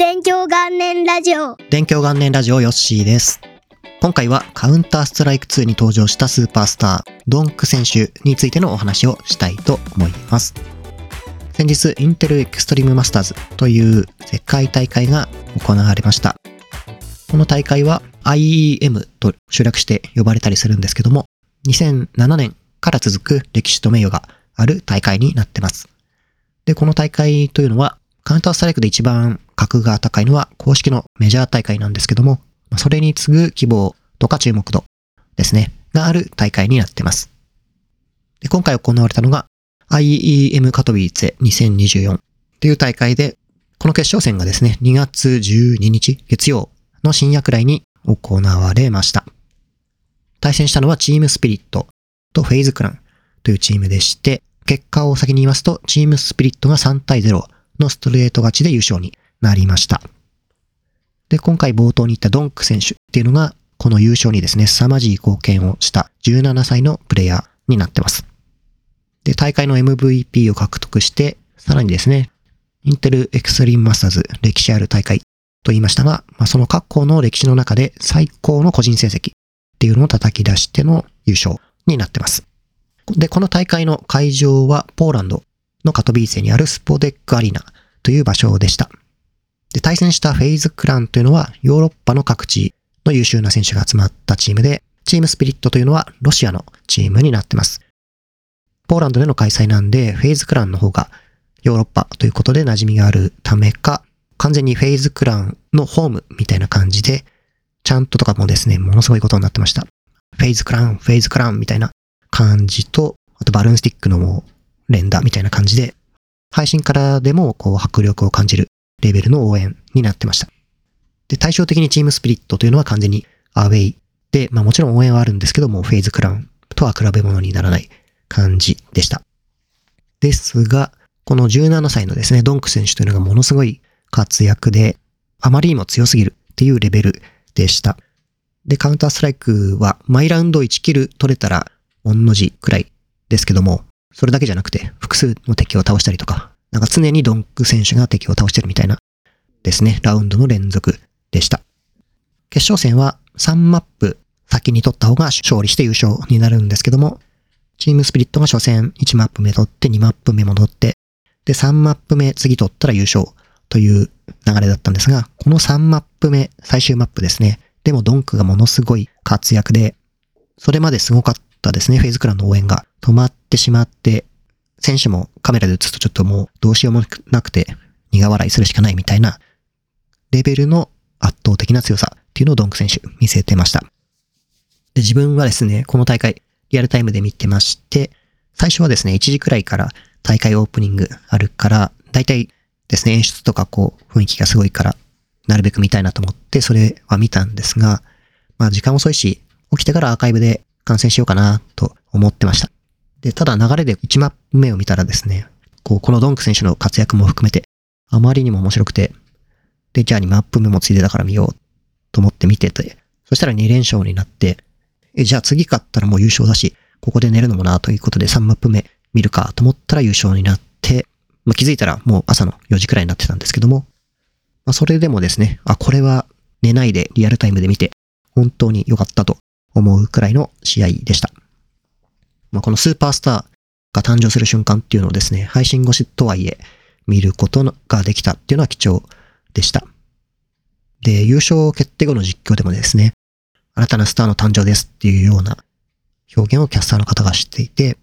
勉強元年ラジオ。勉強元年ラジオヨッシーです。今回は Counter-Strike 2に登場したスーパースター、 donk 選手についてのお話をしたいと思います。先日、 Intel Extreme Masters という世界大会が行われました。この大会は IEM と省略して呼ばれたりするんですけども、2007年から続く歴史と名誉がある大会になってます。で、この大会というのは、カウンターストライクで一番格が高いのは公式のメジャー大会なんですけども、それに次ぐ規模とか注目度ですね、がある大会になってます。で今回行われたのが IEM カトビーツェ2024っていう大会で、この決勝戦がですね、2月12日月曜の深夜くらいに行われました。対戦したのはチームスピリットと FaZe Clan というチームでして、結果を先に言いますと、 Team Spirit が3対0のストレート勝ちで優勝になりました。で、今回冒頭に言った donk 選手っていうのが、この優勝にですね、凄まじい貢献をした17歳のプレイヤーになってます。で、大会の MVP を獲得して、さらにですね、 Intel Extreme Masters 歴史ある大会と言いましたが、まあ、その各校の歴史の中で最高の個人成績っていうのを叩き出しての優勝になってます。で、この大会の会場はポーランドのカトビーセにあるスポデックアリーナという場所でした。で、対戦したフェイズクランというのはヨーロッパの各地の優秀な選手が集まったチームで、チームスピリットというのはロシアのチームになってます。ポーランドでの開催なんで、フェイズクランの方がヨーロッパということで馴染みがあるためか、完全にフェイズクランのホームみたいな感じで、チャントとかもですね、ものすごいことになってました。 FaZe Clan、FaZe Clan みたいな感じと、あとバルーンスティックのもう連打みたいな感じで、配信からでもこう迫力を感じるレベルの応援になってました。で、対照的に Team Spirit というのは完全にアウェイで、まあもちろん応援はあるんですけども、 FaZe Clan とは比べ物にならない感じでした。ですが、この17歳のですね、 donk 選手というのがものすごい活躍で、あまりにも強すぎるっていうレベルでした。で、カウンターストライクは、毎ラウンド1キル取れたら、御の字くらいですけども、それだけじゃなくて、複数の敵を倒したりとか、なんか常にドンク選手が敵を倒してるみたいなですね、ラウンドの連続でした。決勝戦は3マップ先に取った方が勝利して優勝になるんですけども、チームスピリットが初戦1マップ目取って2マップ目戻って、で3マップ目次取ったら優勝という流れだったんですが、この3マップ目、最終マップですね。でもドンクがものすごい活躍で、それまですごかったですね、フェイズクランの応援が止まってしまって、選手もカメラで映すとちょっともうどうしようもなくて苦笑いするしかないみたいなレベルの圧倒的な強さっていうのをドンク選手見せてました。で、自分はですね、この大会リアルタイムで見てまして、最初はですね、1時くらいから大会オープニングあるから、だいたいですね、演出とかこう雰囲気がすごいから、なるべく見たいなと思ってそれは見たんですが、まあ時間遅いし、起きてからアーカイブで観戦しようかなと思ってました。で、ただ流れで1マップ目を見たらですね、こう、このドンク選手の活躍も含めて、あまりにも面白くて、で、じゃあ2マップ目もついでだから見ようと思って見てて、そしたら2連勝になって、え、じゃあ次勝ったらもう優勝だし、ここで寝るのもなということで3マップ目見るかと思ったら優勝になって、まあ、気づいたらもう朝の4時くらいになってたんですけども、まあ、それでもですね、あ、これは寝ないでリアルタイムで見て、本当に良かったと思うくらいの試合でした。まあ、このスーパースターが誕生する瞬間っていうのをですね、配信越しとはいえ見ることができたっていうのは貴重でした。で、優勝決定後の実況でもですね、新たなスターの誕生ですっていうような表現をキャスターの方が知っていて、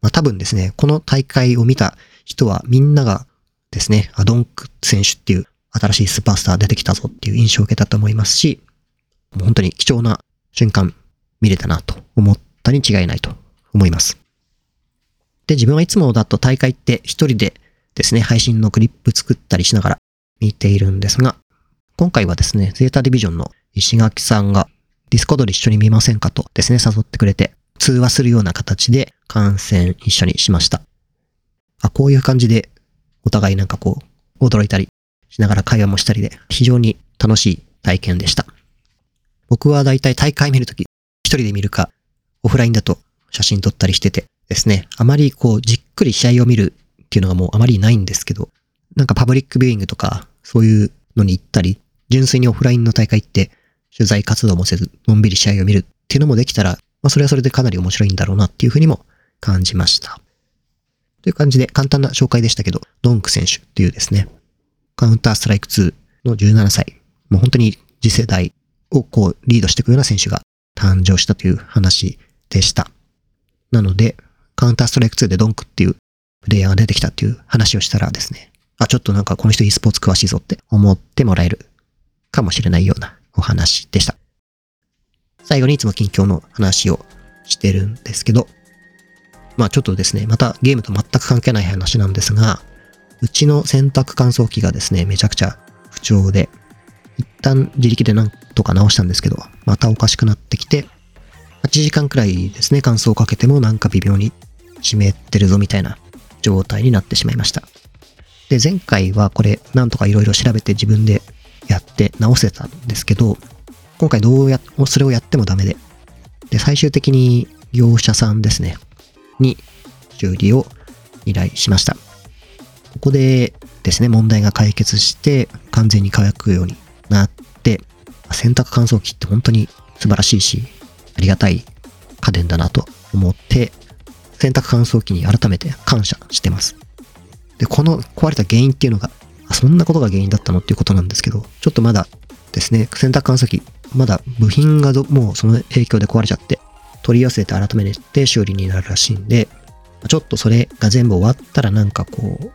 まあ多分ですね、この大会を見た人はみんながですね、アドンク選手っていう新しいスーパースター出てきたぞっていう印象を受けたと思いますし、もう本当に貴重な瞬間見れたなと思ったに違いないと思います。で、自分はいつもだと大会って一人でですね、配信のクリップ作ったりしながら見ているんですが、今回はですね、 ZETA DIVISION の石垣さんが Discord で一緒に見ませんかとですね、誘ってくれて、通話するような形で観戦一緒にしました。あ、こういう感じでお互いなんかこう、驚いたりしながら会話もしたりで、非常に楽しい体験でした。僕はだいたい大会見るとき、一人で見るか、オフラインだと写真撮ったりしててですね、あまりこう、じっくり試合を見るっていうのがもうあまりないんですけど、なんかパブリックビューイングとか、そういうのに行ったり、純粋にオフラインの大会行って取材活動もせず、のんびり試合を見るっていうのもできたら、まあそれはそれでかなり面白いんだろうなっていうふうにも感じました。という感じで簡単な紹介でしたけど、ドンク選手っていうですね、カウンターストライク2の17歳、もう本当に次世代をこうリードしていくような選手が誕生したという話でした。なので、カウンターストライク2でドンクっていうプレイヤーが出てきたっていう話をしたらですね、あ、ちょっとなんかこの人 e スポーツ詳しいぞって思ってもらえるかもしれないようなお話でした。最後にいつも近況の話をしてるんですけど、まあちょっとですね、またゲームと全く関係ない話なんですが、うちの洗濯乾燥機がですね、めちゃくちゃ不調で、一旦自力でなんとか直したんですけど、またおかしくなってきて、時間くらいですね、乾燥をかけてもなんか微妙に湿ってるぞみたいな状態になってしまいました。で、前回はこれなんとか色々調べて自分でやって直せたんですけど、今回どうや、それをやってもダメで、で、最終的に業者さんですね、に修理を依頼しました。ここでですね、問題が解決して完全に乾くようになって、洗濯乾燥機って本当に素晴らしいし、ありがたい家電だなと思って、洗濯乾燥機に改めて感謝してます。で、この壊れた原因っていうのが、あそんなことが原因だったのっていうことなんですけど、ちょっとまだですね、洗濯乾燥機、まだ部品がもうその影響で壊れちゃって、取り寄せて改めて修理になるらしいんで、ちょっとそれが全部終わったらなんかこう、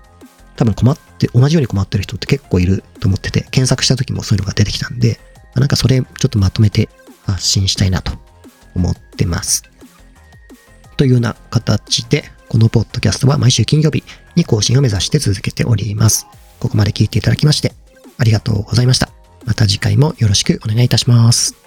多分困って、同じように困ってる人って結構いると思ってて、検索した時もそういうのが出てきたんで、なんかそれちょっとまとめて発信したいなと思ってます。というような形で、このポッドキャストは毎週金曜日に更新を目指して続けております。ここまで聞いていただきまして、ありがとうございました。また次回もよろしくお願いいたします。